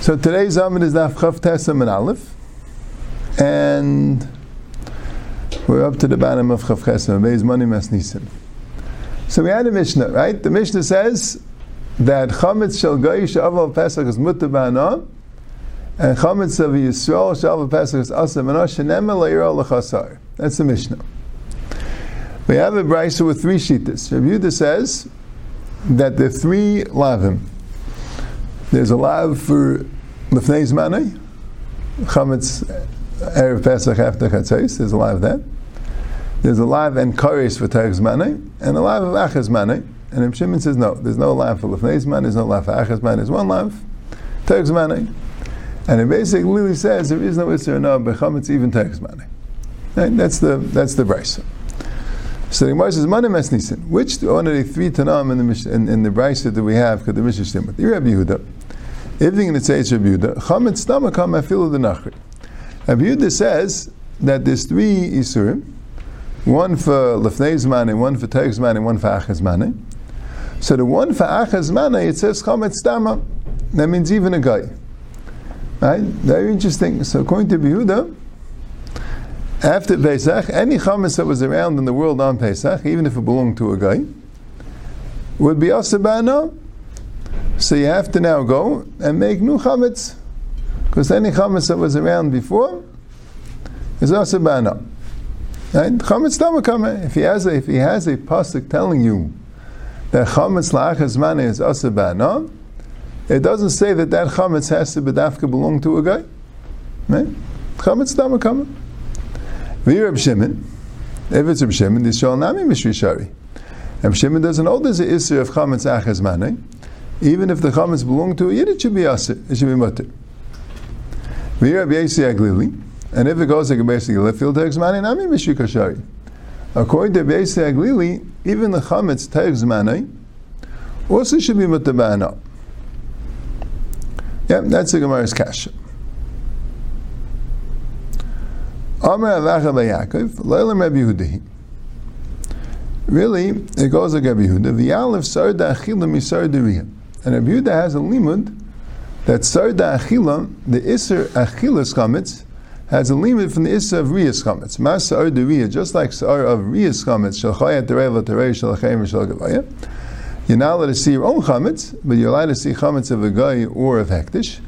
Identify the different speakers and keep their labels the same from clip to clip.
Speaker 1: So today's Amid is Daf Chav Tesam and Aleph, and we're up to the bottom of Chav Chesam, Beis Mani Mas Nisim. So we had a Mishnah, right? The Mishnah says that Chametz Shel Goyish Aval Pesach is Mutta Ba'ana, and Chametz of Yisrael Shel Pesach is Asa Ba'ana, Shenem Elayir L'chasar. That's the Mishnah. We have a brisa with three shittas. Rabbi Yehuda says that the three lavim. There's a lav for lefnei zmanei, chametz erev pesach after chatzos. There's a lav of that. There's a lav and kares for zmanei, and a lav of achas zmanei. And Reb Shimon says no. There's no lav for lefnei zmanei. There's no lav for achas zmanei. There's one lav, terech zmanei. And it basically says there is no isra no bechametz even zmanei. Right? That's the that's the brisa. So the Gemara says, "Manim esnisin." Which one of the three tanam in the in, in the brisa that we have? Because the Mishnah Shemot. Rabbi Yehuda. Everything in it says Rabbi Yehuda. Chametz stomach kam the nachri. Rabbi Yehuda says that there's three isurim, one for lefnei zman and one for teich zman and one for achaz zman. So the one for achaz zman it says chametz stama. That means even a guy. Right? Very interesting. So according to Yehuda after Pesach, any chametz that was around in the world on Pesach, even if it belonged to a guy, would be asabana. So you have to now go and make new chametz, because any chametz that was around before is asabana. Right? Chametz tamakame. If he has a if he has a pasuk telling you that chametz la'achas mane is asabana, it doesn't say that that chametz has to bedafka belong to a guy. Right? Chametz tamakame. Reb Shimon, if it's Reb Shimon, this shall nami mishri shari. Reb Shimon doesn't hold there's an issue of chametz achas mane. Even if the chametz belong to a yid, it should be asir. It should be mutter. Reb Yesi Aglili, and if it goes like a basic left field text mane, nami mishri kashari. According to Yesi Aglili, even the chametz text mane also should be mutter ba'ana. Yeah, that's the Gemara's kasha. Really, it goes like Rabbi Yehuda. V'yalev sarda achila misarda riyah. And Rabbi Yehuda has a limud that sarda achila, the iser achilas chametz, has a limit from the iser of riyas chametz. Mas sa'ar riyah, just like sa'ar of riyas chametz, shal chayat terei la terei shal chayim shal gavaya. You're not allowed to see your own chametz, but you're allowed to see chametz of a guy or of hektish.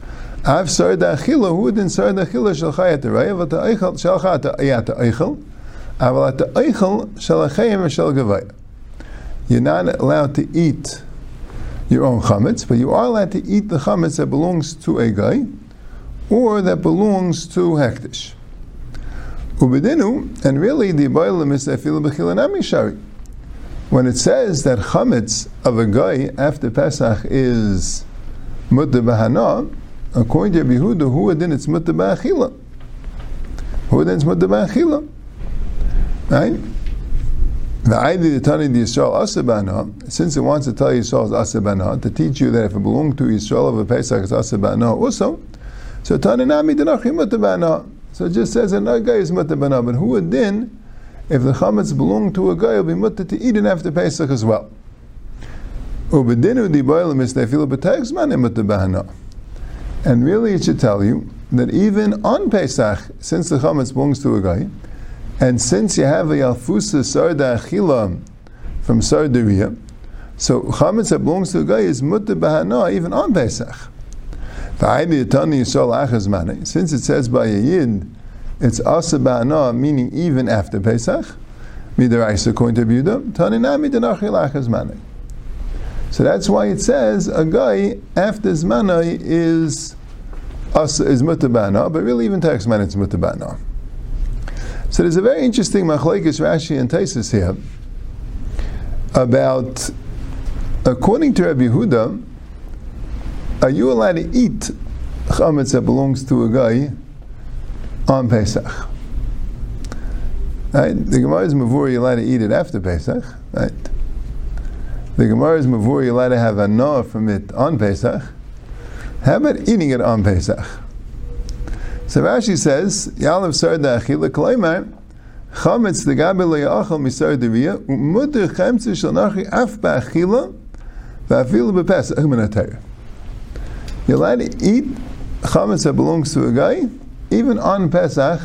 Speaker 1: Av sar da achila, who didn't sar da achila shel chayat raya, but the eichel shel chayat ayat eichel, aval at the eichel shel achayim shel gavaya. You're not allowed to eat your own chametz, but you are allowed to eat the chametz that belongs to a guy, or that belongs to hektish. Ubedinu, and really the boilim is afil b'chilanami shari. When it says that chametz of a guy after Pesach is mutter b'hana, according to Yehuda, who then it's mutter ba'achila. Who then it's mutter ba'achila. Right? The idea to Tani the Yisrael asabana, since it wants to tell Yisrael asabana, to teach you that if it belonged to Yisrael of a Pesach, it's asabana also. So Tani nami denachim mutter ba'ana. So it just says another guy is mutter ba'ana, but who then, if the chametz belonged to a guy, will be mutter to eat it after Pesach as well. Is nefilu b'tegs manim mutter ba'ana. And really, it should tell you that even on Pesach, since the chametz belongs to a guy, and since you have a yalfusa sarda achila from sardaria, so chametz that belongs to a guy is mutter bahana even on Pesach. Since it says by a yid, it's asa bahana, meaning even after Pesach. According to achas manei. So that's why it says a guy after Zmanai is us is mutabana, but really even text man it's mutabana. So there's a very interesting machlekes Rashi and Taisus here about according to Rabbi Yehuda, are you allowed to eat chametz that belongs to a guy on Pesach? Right? The Gemara is mavur you're allowed to eat it after Pesach, right? The Gemara is mavur you're allowed to have a no from it on Pesach. How about eating it on Pesach? So Rashi says, Yalav Sarda Achila Kalaimar, chametz the gabe lo yachal misar deviya umutter chemtze shal af ba'achila va'afilu b'pesach min You're allowed to eat chametz that belongs to a guy, even on Pesach,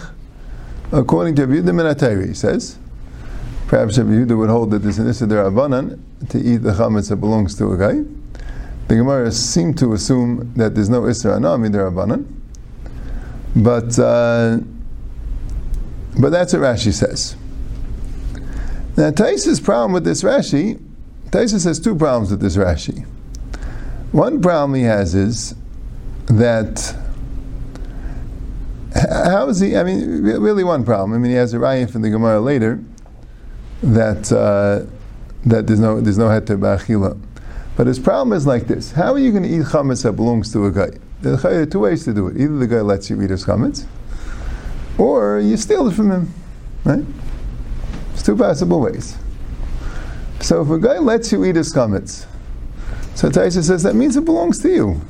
Speaker 1: according to Rabbi Yehuda he says. Perhaps Rabbi Yehuda would hold that there's an Issa Derabanan to eat the chametz that belongs to a guy. The Gemara seem to assume that there's no Issa Anami Derabanan. But, uh, but that's what Rashi says. Now, Taisa's problem with this Rashi, Taisa has two problems with this Rashi. One problem he has is that how is he? I mean, really, one problem. I mean, he has a raya from the Gemara later that uh, that there's no there's no heter ba'achila. But his problem is like this: How are you going to eat chametz that belongs to a guy? There are two ways to do it. Either the guy lets you eat his chametz, or you steal it from him. Right? It's two possible ways. So if a guy lets you eat his chametz, so Taisha says that means it belongs to you.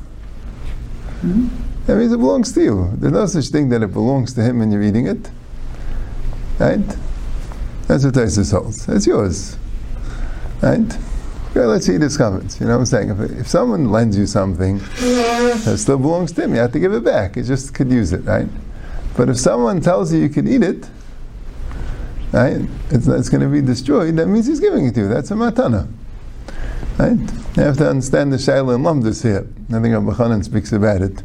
Speaker 1: Mm-hmm. That means it belongs to you. There's no such thing that it belongs to him and you're eating it. Right? That's what Taisha holds. It's yours. Right? Yeah, let's eat his comments. You know what I'm saying? If, if someone lends you something that still belongs to him, you have to give it back. You just could use it, right? But if someone tells you you can eat it, right, it's, it's going to be destroyed, that means he's giving it to you. That's a matana. Right? You have to understand the Shaila and Lamdus here. I think Rabbi Chanan speaks about it.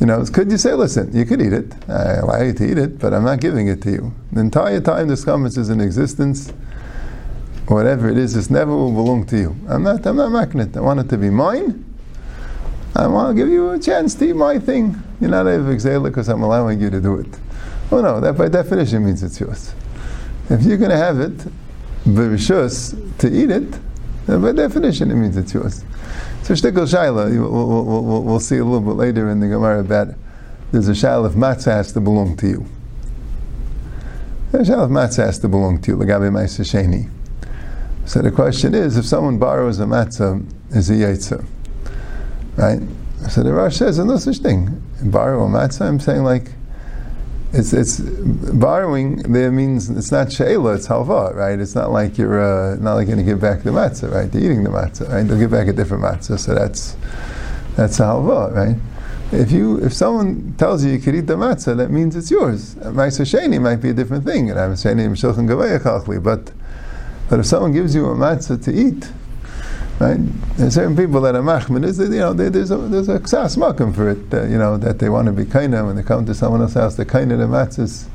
Speaker 1: You know, could you say, listen, you could eat it. I allow you to eat it, but I'm not giving it to you. The entire time this comments is in existence, whatever it is, this never will belong to you. I'm not, I'm not making it. I want it to be mine. I want to give you a chance to eat my thing. You're not able to because I'm allowing you to do it. Oh no, that by definition means it's yours. If you're going to have it, to eat it, by definition, it means it's yours. So shtickle shaila, we'll, we'll, we'll, see a little bit later in the Gemara that there's a shaila if matzah has to belong to you. There's a shaila if matzah has to belong to you, lagabe ma'isa sheni. So the question is, if someone borrows a matzah, is he yaitza? Right? So the Rosh says, no such thing. Borrow a matzah, I'm saying like, it's it's borrowing there means it's not she'ela, it's halva, right? It's not like you're uh, not like going to give back the matzah, right? They're eating the matzah, right? They'll give back a different matzah, so that's that's a halva, right? If you if someone tells you you could eat the matzah, that means it's yours. Ma'aser sheni might be a different thing, and I'm saying but but if someone gives you a matzah to eat, Right? There's certain people that are machmir. There's, you know, there's a there's a ksas makim for it. Uh, you know that they want to be kaina when they come to someone else's house. They kaina the matzahs,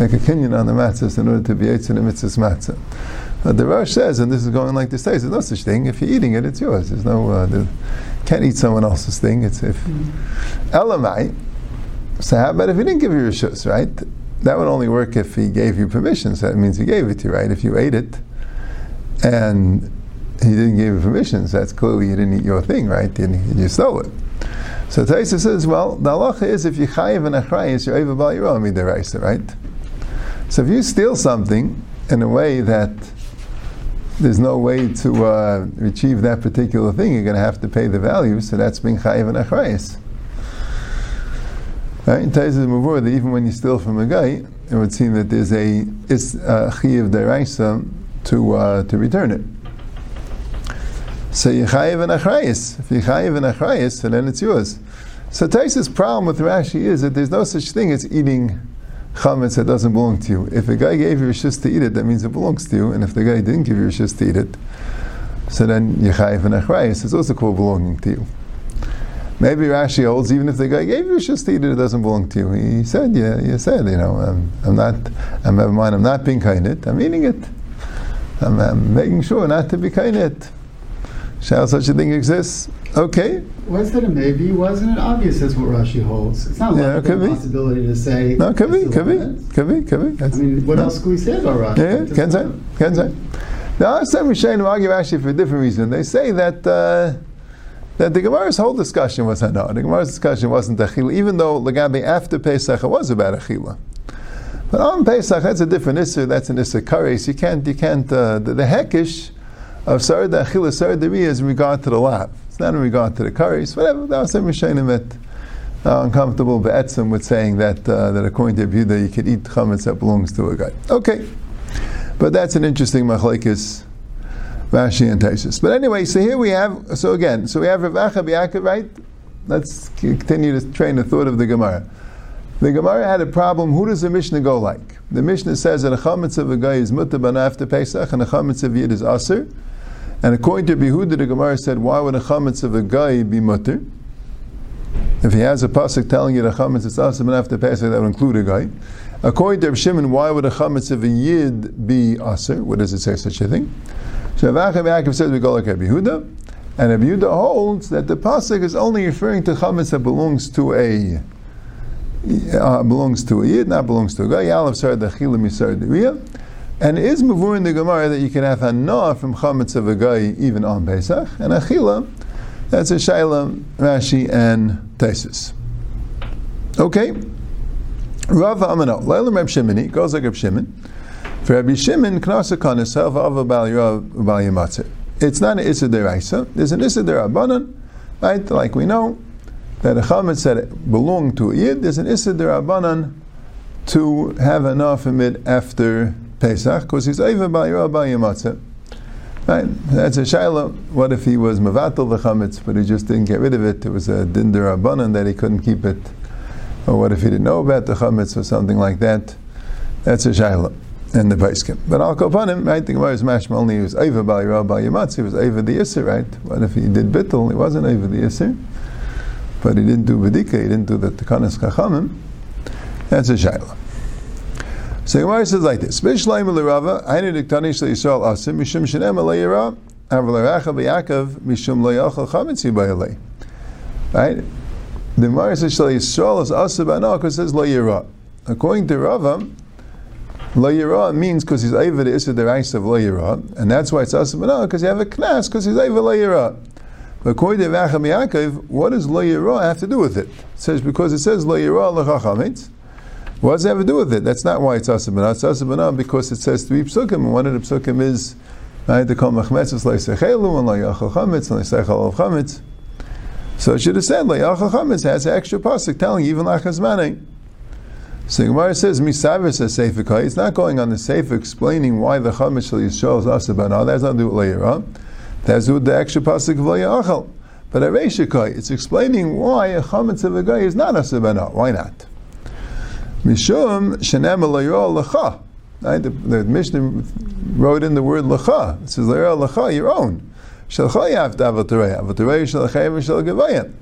Speaker 1: make a kinyan on the matzahs in order to be eitzah the mitzvahs matzah. But the Rosh says, and this is going like this there's no such thing. If you're eating it, it's yours. There's no uh, there, can't eat someone else's thing. It's if mm-hmm. elamai. So how about if he didn't give you rishus, right? That would only work if he gave you permission. So that means he gave it to you, right? If you ate it, and he didn't give you permission, so that's clearly you didn't eat your thing, right? You, stole it. So Taisa says, well, the halacha is if you chayiv and achrayis, you're over by your own midiraisa, right? So if you steal something in a way that there's no way to uh, achieve that particular thing, you're going to have to pay the value, so that's being chayiv and achrayis. Right? Taisa Mavur, that even when you steal from a guy, it would seem that there's a is uh, deraisa to uh, to return it. So Yechayiv and Achrayis. If Yechayiv and Achrayis, then it's yours. So Taisa's problem with Rashi is that there's no such thing as eating chametz that doesn't belong to you. If a guy gave you a shis to eat it, that means it belongs to you. And if the guy didn't give you a shis to eat it, so then Yechayiv and Achrayis is also called belonging to you. Maybe Rashi holds even if the guy gave you a shis to eat it, it doesn't belong to you. He said, yeah, you said, you know, I'm, I'm not, I'm never mind, I'm not being kind it, I'm eating it. I'm, I'm making sure not to be kind it. Shall such a thing exist? Okay.
Speaker 2: Was that a maybe? Wasn't it obvious that's what Rashi holds? It's not yeah, like a possibility to say.
Speaker 1: No, could be, could be, could be, could
Speaker 2: be. I mean, what no. else could we say about Rashi?
Speaker 1: Yeah, can say, can say. Now, some Rishonim argue actually for a different reason. They say that uh, that the Gemara's whole discussion was no. The Gemara's discussion wasn't achila, even though Lagabi after Pesach it was about achila. But on Pesach, that's a different issue. That's an issue kares. You can't, you can't. Uh, the, the hekish of Sarda Achila Sarda is in regard to the lab. It's not in regard to the curries, whatever. That was some Rishonim that, uh, uncomfortable be'etzim with saying that uh, that according to Yehuda you could eat chametz that belongs to a guy. Okay, but that's an interesting machlekes. Rashi and Taisus. But anyway, so here we have, so again, so we have Rav Acha B'Yaakov, right? Let's continue to train the thought of the Gemara. The Gemara had a problem. Who does the Mishnah go like? The Mishnah says that a chametz of a guy is mutter after Pesach, and a chametz of yid is aser. And according to Behuda, the Gemara said, why would a chametz of a guy be mutter? If he has a pasuk telling you the chametz is aser after Pesach, that would include a guy. According to Shimon, why would a chametz of a yid be aser? What does it say such a thing? So Rav Yaakov says we go like Rabbi Yehuda, and Rabbi Yehuda holds that the pasuk is only referring to chametz that belongs to a uh, belongs to a yid, not belongs to a guy. Yalav sar dachila misar deriyah. And is mavur in the Gemara that you can have hanah from chametz of a guy even on Pesach, and achila, that's a Shaila, Rashi, and Taisus. Okay. Rav Amano, Laila Reb Shimoni, goes like Reb Shimon. For Rabbi Shimon, Knasa Kanesav Ava Bal Yamatzir. It's not an Issa Deraisa. There's an Issa Derabanan, right? Like we know that a Chametz it belonged to a Yid. There's an Issa Derabanan to have enough of it after Pesach because he's Ava Bal Yamatzir. Right? That's a Shaila. What if he was Mavatal the Chametz, but he just didn't get rid of it? It was a Din Derabanan that he couldn't keep it. Or what if he didn't know about the Chametz or something like that? That's a Shaila and the Paiskim. But Al Kopanim, right, the Gemara is mashma only he was Eva Bal Yerah Bal Yamatzi, he was Eva the Yisr, right? What if he did Bittul, he wasn't Eva the Yisr, but he didn't do Bedika, he didn't do the Tekanis Chachamim, that's a Shaila. So Gemara says like this, Bishleim L'Rava, Hainu Diktanish L'Yisrael Asim, Mishum Shenem L'Yirah, Aval Racha B'Yakov, Mishum L'Yachal Chametzi B'Yalei. Right? The Gemara says Yisrael is Asim B'Anah, because it says L'Yirah. According to Rava, Lo Yira means because he's over the Issa Derais of Lo Yira, and that's why it's asim Asabanah, because you have a Knas, because he's over Lo Yira. But according to Vacham Yaakov, what does Lo Yira have to do with it? It says, because it says Lo Yira L'chachamitz, what does it have to do with it? That's not why it's Asabanah. It's Asabanah because it says three psukim, and one of the psukim is, I had to call Machmetzes Leisechelu, and Lo Yachal Chametz, and Leisechal Chametz. So it should have said, Lo Yachal Chametz has an extra pasuk telling even Lachazmanei. So Gemara says Misavis says Sefer Kai. It's not going on the Sefer explaining why the Chametz Shal Yisrael is Asabana. That's not it later on. That's with the extra pasuk of Achal. But Reishakai, it's explaining why a Chametz of a guy is not Asabana. Why not? Mishum Shenem Lecha. Right? The, the Mishnah wrote in the word Lecha. It says Lecha, your own. Shalcha Yav Davatarei. Avatarei Shalachayim Shal Gevayim.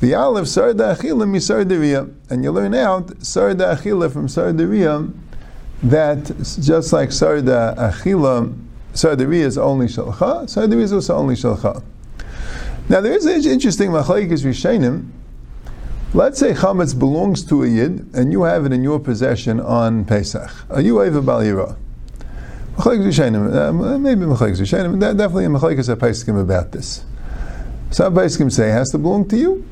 Speaker 1: The Aleph Sarda Achila Misardariya. And you learn out Sarda Achila from Sardariyah that just like Sarda Achila, Sardariyah is only Shalcha, Sardariyah is also only Shalcha. Now there is an interesting Machlaikis Rishonim. Let's say chametz belongs to a yid and you have it in your possession on Pesach. Are you Eva Bal Yirah? Uh, maybe Machlaikis Rishonim, definitely Machlaikis Paiskim about this. Some Paiskim say it has to belong to you.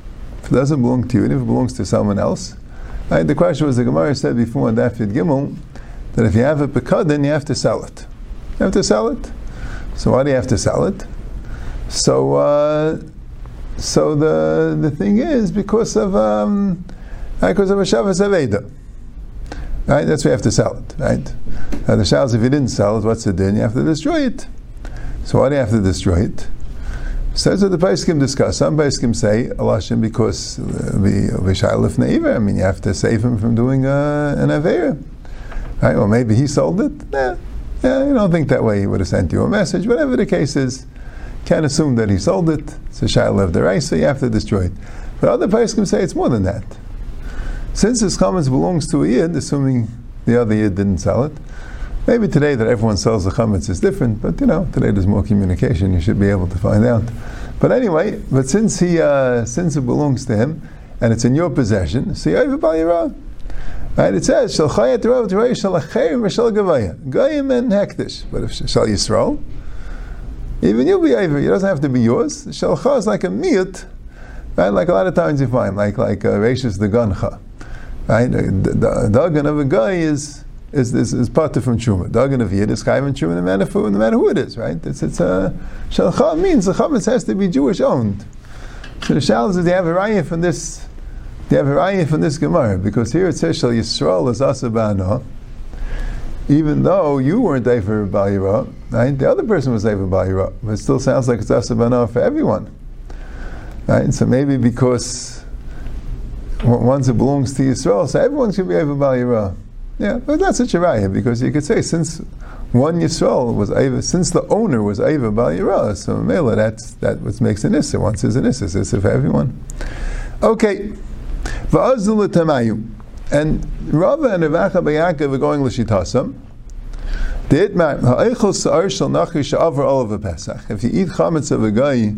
Speaker 1: If it doesn't belong to you, and if it belongs to someone else, right, the question was the Gemara said before on Daf Gimel that if you have a then you have to sell it. You have to sell it. So why do you have to sell it? So uh, so the the thing is because of um, because of a Shabbos Aveda. Right? That's why you have to sell it, right? Now the Shabbos, if you didn't sell it, what's the din? You have to destroy it. So why do you have to destroy it? Says that the Paiskim discuss. Some Paiskim say Alashim because the Vishailif Neiva. I mean, you have to save him from doing uh, an Avera. Right? Well, maybe he sold it. Yeah, yeah, you don't think that way he would have sent you a message. Whatever the case is, can't assume that he sold it. It's a Shailif Derai, so you have to destroy it. But other Paiskim say it's more than that. Since this comments belongs to a Yid, assuming the other Yid didn't sell it, Maybe today that everyone sells the chametz is different, but you know today there's more communication. You should be able to find out. But anyway, but since he uh, since it belongs to him and it's in your possession, so you're Right? It says shalchayat rav shalachayim v'shal gavaya goyim and hektish. But if shal yisrael, even you'll be over. It doesn't have to be yours. Shalcha is like a miyut, right? Like a lot of times you find, like like uh, the gancha, right? The, the, the, the of a guy is is, is, is part from Truma. Dagan of Yid is Chayim and Truma no matter, who, no matter who it is, right? It's, it's a, Shalcha means the Chametz has to be Jewish owned. So the Shal is they have a raya from this, They have a raya from this Gemara because here it says Shal Yisrael is Asabana. Even though you weren't Eifer Bayira, right? The other person was Eifer Bayira, but it still sounds like it's Asabana for everyone, right? So maybe because once it belongs to Yisrael, so everyone should be Eifer Bayira. Yeah, but that's such a raya because you could say since one Yisrael was Eva, since the owner was Eva Bal so Mela, that's that what makes an Issa. Once there's an Issa, it's for everyone. Okay. Va'azul. And Rava and Ravacha Bayakov are going l'shitasam. If you eat chametz of a guy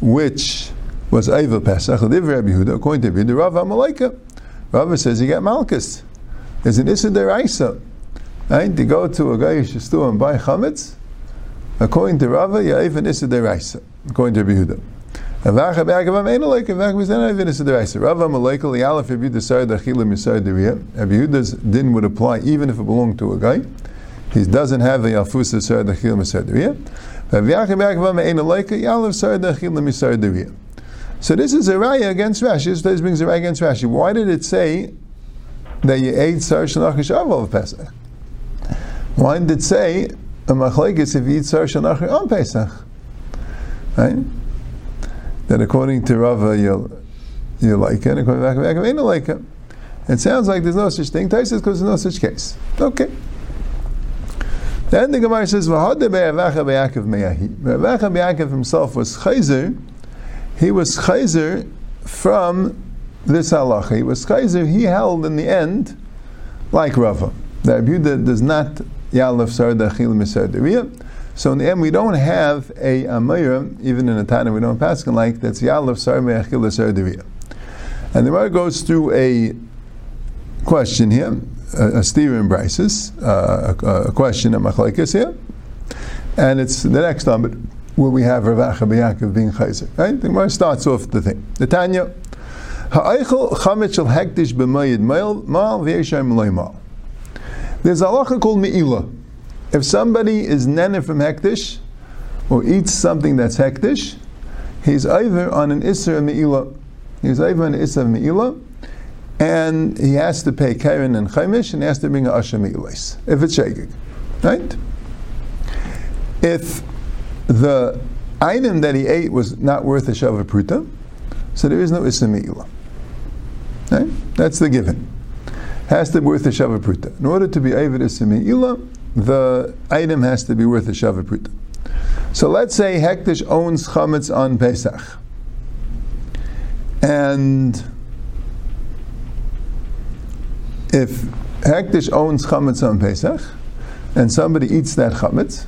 Speaker 1: which was Eva Pesach, according to Rabbi Rava Amaleka, Rava says you get Malchus. There's an Issa deraisa. Right? To go to a Gayish store and buy chametz, according to Rava, you even Issa deraisa, according to Rabbi Yehuda. Rava malaika li'alef Rabbi Yehuda sar dachila misar deriya. Yehuda's din would apply even if it belonged to a guy. He doesn't have a alfusa sar dachila misar deriya. Yalef. So this is a raya against Rashi. This brings a raya against Rashi. Why did it say that you ate sar shalach of Pesach? Why did it say a machlekes if you eat sar shalach on Pesach? Right? That according to Rava you you like it, according to Rava you like it. It sounds like there's no such thing. Taisa because there's no such case. Okay. Then the Gemara says, "V'hadde be'avacha be'akev me'ahi." Be'avacha be'akev himself was chayzer. He was chayzer from this halacha. He was chayzer. He held in the end like Rava. The Abuda does not yalef sarda chil misardariya. So in the end, we don't have a amir, even in a Tana, we don't pass like that's sarda chil misardariya. And the Gemara goes through a question here, a, a steer in Brises, uh, a, a, question at Machlaikis here, and it's the next time where we have Ravacha B'Yakov being Chayzer. Right? The Gemara starts off the thing. The Tanya, Ha'eichel chametz shel hektish b'mayid mal v'yeshem loy mal. There's a halacha called me'ila. If somebody is nene from hektish, or eats something that's hektish, he's either on an isser me'ila. He's either on an isser me'ila, and he has to pay karen and chaimish, and he has to bring a asher me'ilis, if it's shagig. Right? If the item that he ate was not worth a shava pruta, so there is no isser me'ila. Right? That's the given. Has to be worth a shava pruta. In order to be avid ila, the item has to be worth a shava pruta. So let's say Hektish owns chametz on Pesach, and if Hektish owns chametz on Pesach, and somebody eats that chametz,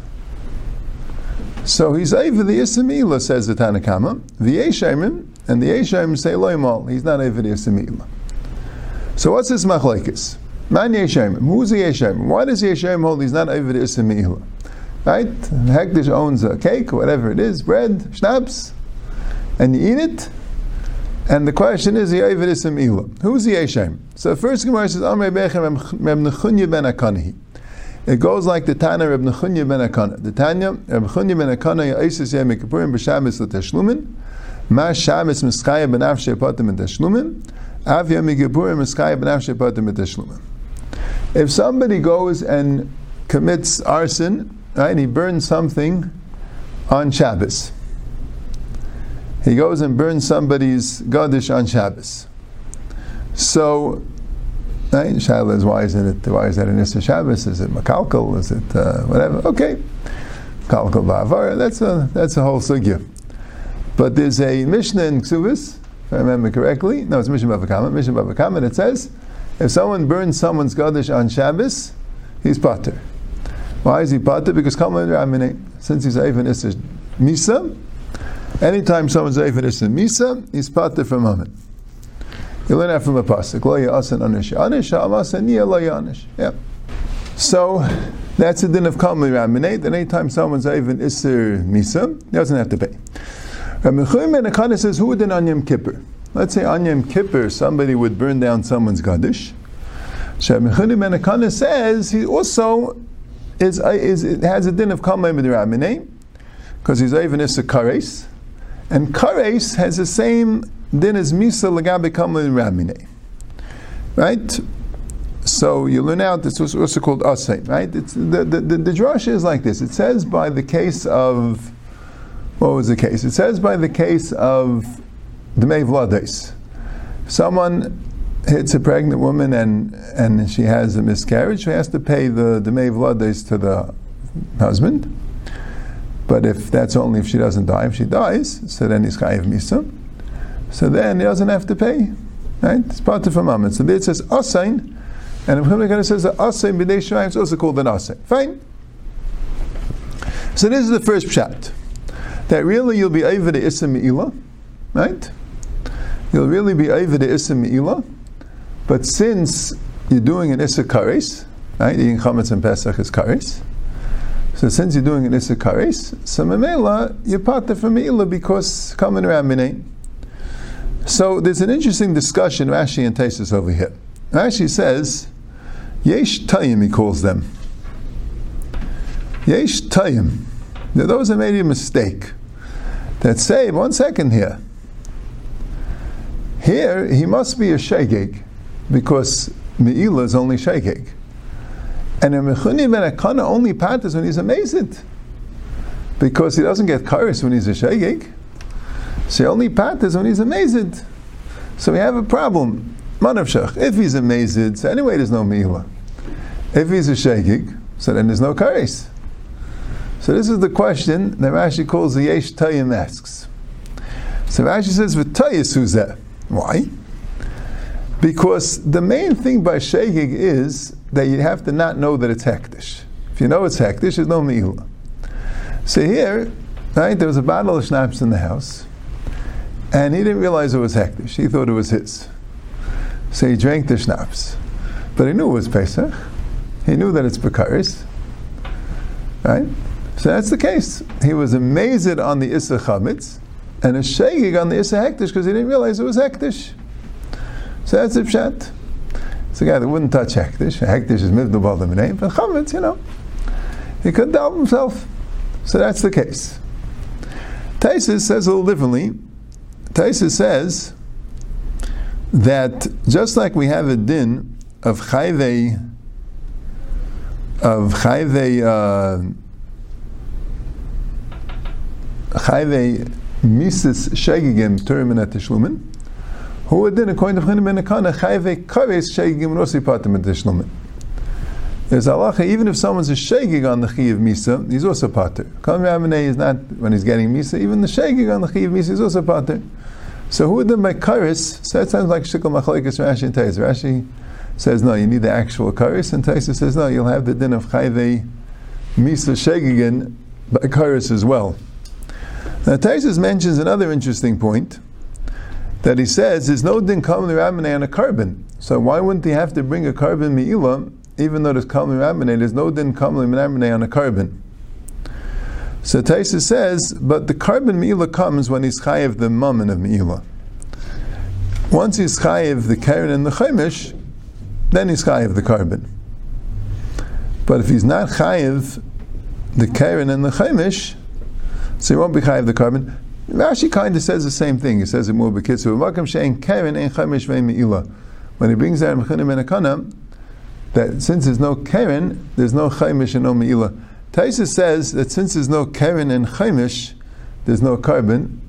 Speaker 1: so he's over the Isamila, says the Tanakama. The Yeshayim, and the Yeshayim say Loimal. He's not over the Isamila. So what's this machlekes? Man Yeshem. Who's the Yeshem? Why does Yeshem hold he's not over the Isamihla? Right? Hektish owns a cake, whatever it is, bread, schnapps, and you eat it. And the question is, the Isamihla. Who's the Yeshem? So first Gemara says, Amrei Bechem Reb Nechunya ben Akanahi. It goes like the Tana Reb Nechunya ben Akana. The Tanya Reb Nechunya ben Akana Yaisis Yem Kippurim b'Shabbos l'Teshlumin. Ma Shabbos Miskaya ben Avshei Potim and Teshlumin. If somebody goes and commits arson, right, he burns something on Shabbos. He goes and burns somebody's Gadish on Shabbos. So, right, Shaila is why is it why is that an Issa Shabbos? Is it Makalkal? Is it uh, whatever? Okay. Kalkal Ba'avara, that's a that's a whole sugya. But there's a Mishnah in Ksuvis if I remember correctly. No, it's Mishnah Bavakama. Mishnah Bavakama, it says, if someone burns someone's Gadish on Shabbos, he's Pater. Why is he Pater? Because since he's Eivan Issa Misa, anytime someone's Eivan Issa Misa, he's Pater from moment. You learn that from a pasuk. Yeah. So that's the din of Kalmei Raminate. That anytime someone's even Isser Misa, he doesn't have to pay. Rabbi Mechuim ben says, who would an Anyam Kippur? Let's say Anyam Kippur, somebody would burn down someone's Gadish. So Rabbi Mechuim ben says he also is, uh, is, has a din of Kamei B'Dirabinei, because he's even a Kares. And Kares has the same din as misa legabe kamlin ramine. Right? So you learn out this was also called asain, right? It's, the, the, the, the is like this. It says by the case of, what was the case? It says by the case of the Vlades. Someone hits a pregnant woman and, and she has a miscarriage, she has to pay the, the Vlades to the husband. But if that's only if she doesn't die, if she dies, so then he's chayiv misa. So then he doesn't have to pay. Right? It's part of a. So there it says asain, and if Chumra says that asain b'dei shayim, it's also called an asain. Fine. So this is the first pshat. That really you'll be over the Me'ila, right? You'll really be over the Issa Me'ila, but since you're doing an Issa Kares, right? Eating Chametz and Pesach is Kares. So since you're doing an Issa Kares, so Memela, you're part of Me'ila because coming around Minay. So there's an interesting discussion, Rashi and Taisus over here. Rashi says, Yesh Tayim, he calls them. Yesh Tayim. Those that made a mistake that say, one second here. Here, he must be a shegeg because Me'ila is only shegeg. And a Nechunya ben Akana only patters when he's amazed because he doesn't get karis when he's a shegeg. So he only patters when he's amazed. So we have a problem. Manavshach. If he's amazed, so anyway, there's no Me'ila. If he's a shegig, so then there's no kares. So this is the question that Rashi calls the Yesh Tayim asks. So Rashi says, V'tayis who's Why? Because the main thing by shegig is that you have to not know that it's hektish. If you know it's hektish, there's no mi'ila. So here, right, there was a bottle of schnapps in the house, and he didn't realize it was hektish. He thought it was his. So he drank the schnapps. But he knew it was Pesach. He knew that it's Bekaris. Right? So that's the case. He was amazed on the Issa Chametz and a shagig on the Issa Hektish because he didn't realize it was Hektish. So that's the Pshat. It's a guy that wouldn't touch Hektish. Hektish is Mivdabal the name, but Chametz, you know, he couldn't help himself. So that's the case. Taisus says a little differently. Taisus says that just like we have a din of chayvei of chayve uh, chayve mises shegigim terminat tishlumin. Who then, according to Chanim ben Akana, chayve kaves shegigim rosi patim tishlumin. There's halacha, even if someone's a shegig on the chi of misa, he's also pater. Kal is not when he's getting misa, even the shegig on the chi of misa is also pater. So who then make karis? So that sounds like shikol machlekes Rashi and Teiz. Rashi says no, you need the actual karis, and Taisa says no, you'll have the din of chayve misa shegigan by karis as well. Now Taisa mentions another interesting point that he says there's no din kamli ramane on a korban. So why wouldn't he have to bring a korban mi'ila, even though there's kamli ramane? There's no din kamli ramane on a korban. So Taisa says, but the korban mi'ila comes when he's chayiv the mammon of mi'ila. Once he's chayiv the karen and the chaimish, then he's chayiv the korban. But if he's not chayiv the karen and the chaimish, so he won't be chayiv the korban. Rashi kind of says the same thing. He says it more bekitzu. Makam shein karen and chaimish ve'mi'ila. When he brings out mechanim and akana, that since there's no karen, there's no chaimish and no me'ila. Taisa says that since there's no karen and chaimish, there's no korban.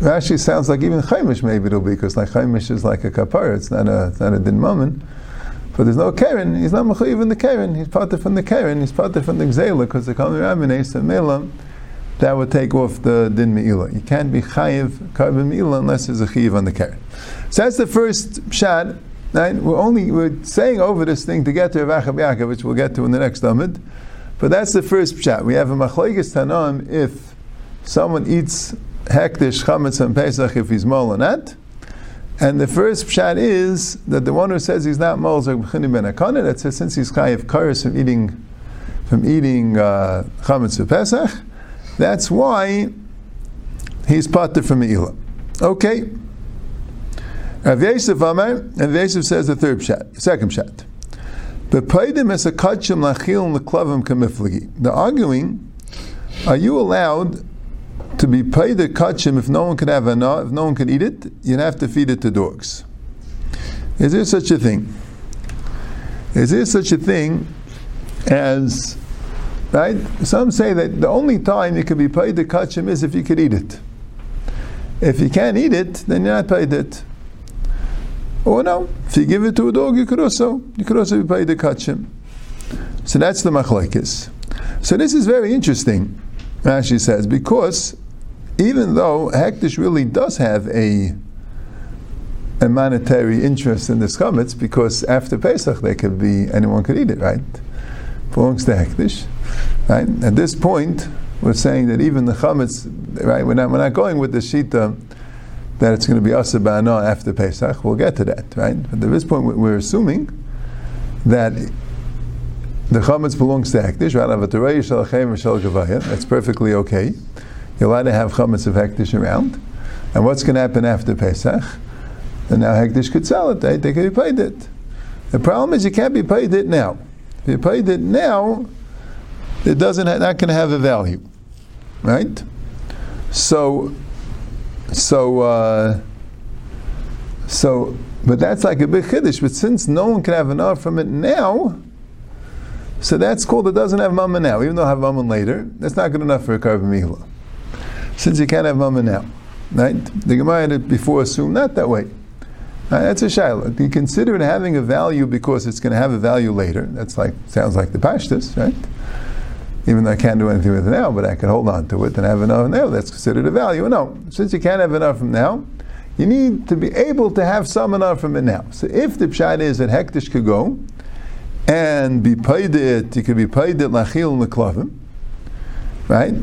Speaker 1: Rashi sounds like even Chaimish maybe it'll be, because like Chaimish is like a kapara, it's not a, it's not a din mammon. But there's no Karen, he's not Mechayiv in the Karen, he's part from the Karen, he's part from the Gzela, because the Kami Rabbin and Mela, that would take off the din me'ila. You can't be chayiv korban me'ila unless there's a chayiv on the Karen. So that's the first shad. Right? We're only we're saying over this thing to get to Rav Yaakov, which we'll get to in the next Amid. But that's the first shad. We have a machlekes tanam if someone eats hektish chametz and pesach if he's mol or not. And the first pshat is that the one who says he's not mol is B'chini ben Akana, that says since he's chayiv karis from eating from eating uh, chametz uh, pesach, that's why he's pater from Me'ila. Okay. Rav Yosef Amar, Rav Yosef says the third pshat, second pshat. Bepaidim es a lachil l'klavim kamiflagi. The arguing, are you allowed to be paid the kachim if no one can have enough, if no one can eat it, you'd have to feed it to dogs. Is there such a thing? Is there such a thing as right? Some say that the only time you can be paid the kachim is if you could eat it. If you can't eat it, then you're not paid it. Or no, if you give it to a dog, you could also you could also be paid the kachim. So that's the machlekes. So this is very interesting, Rashi says, because even though Hektish really does have a a monetary interest in the chametz, because after Pesach they could be anyone could eat it, right? Belongs to Hektish, right? At this point, we're saying that even the chametz, right? We're not, we're not going with the shita that it's going to be asabana after Pesach. We'll get to that, right? But at this point, we're assuming that the chametz belongs to Hektish, right? That's perfectly okay. You're allowed to have chametz of hektish around. And what's going to happen after Pesach? And now hektish could sell it. They, they could be paid it. The problem is you can't be paid it now. If you paid it now, it doesn't not going to have a value, right? So, so, uh, so, but that's like a big chiddush. But since no one can have an enough from it now, so that's called it doesn't have mama now. Even though I have mama later, that's not good enough for a carbon since you can't have mama now. Right? The Gemara before assumed not that way. Right, that's a shaila. You consider it having a value because it's going to have a value later. That's like sounds like the pashtus, right? Even though I can't do anything with it now, but I can hold on to it and have enough now. That's considered a value. No, since you can't have enough from now, you need to be able to have some enough from it now. So if the pshat is that hektish could go and be paid it, you could be paid it lachil leklavim, right?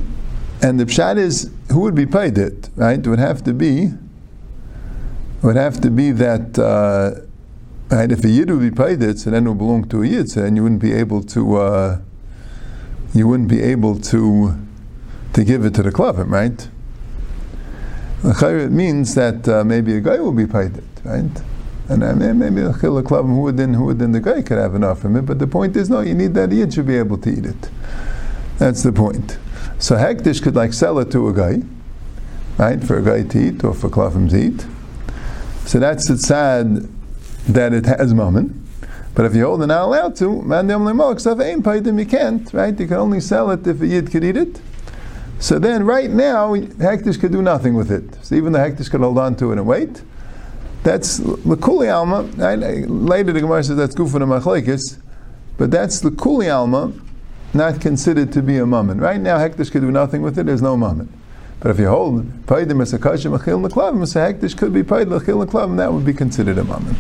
Speaker 1: And the pshat is who would be paid it, right? It would have to be would have to be that uh, right, if a yid would be paid it, so then it would belong to a yid, so then you wouldn't be able to uh, you wouldn't be able to to give it to the klavim, right? It means that uh, maybe a guy will be paid it, right? And uh, maybe a klavim who would then who would then the guy could have enough from it. But the point is, no, you need that yid should be able to eat it. That's the point. So Hektish could like sell it to a guy, right, for a guy to eat or for Klafim to eat. So that's it sad that it has moment. But if you're older not allowed to, man you can't, right? You can only sell it if a yid could eat it. So then, right now, Hektish could do nothing with it. So even the Hektish could hold on to it and wait. That's Lakuli Alma. Later, the Gemara says that's Gufan and Machlekes, but that's Lakuli Alma not considered to be a mammon. Right now, hektish could do nothing with it. There's no mammon. But if you hold paidim as a kashim achil neklavim, as a hektish could be paid lachil neklavim, that would be considered a mammon.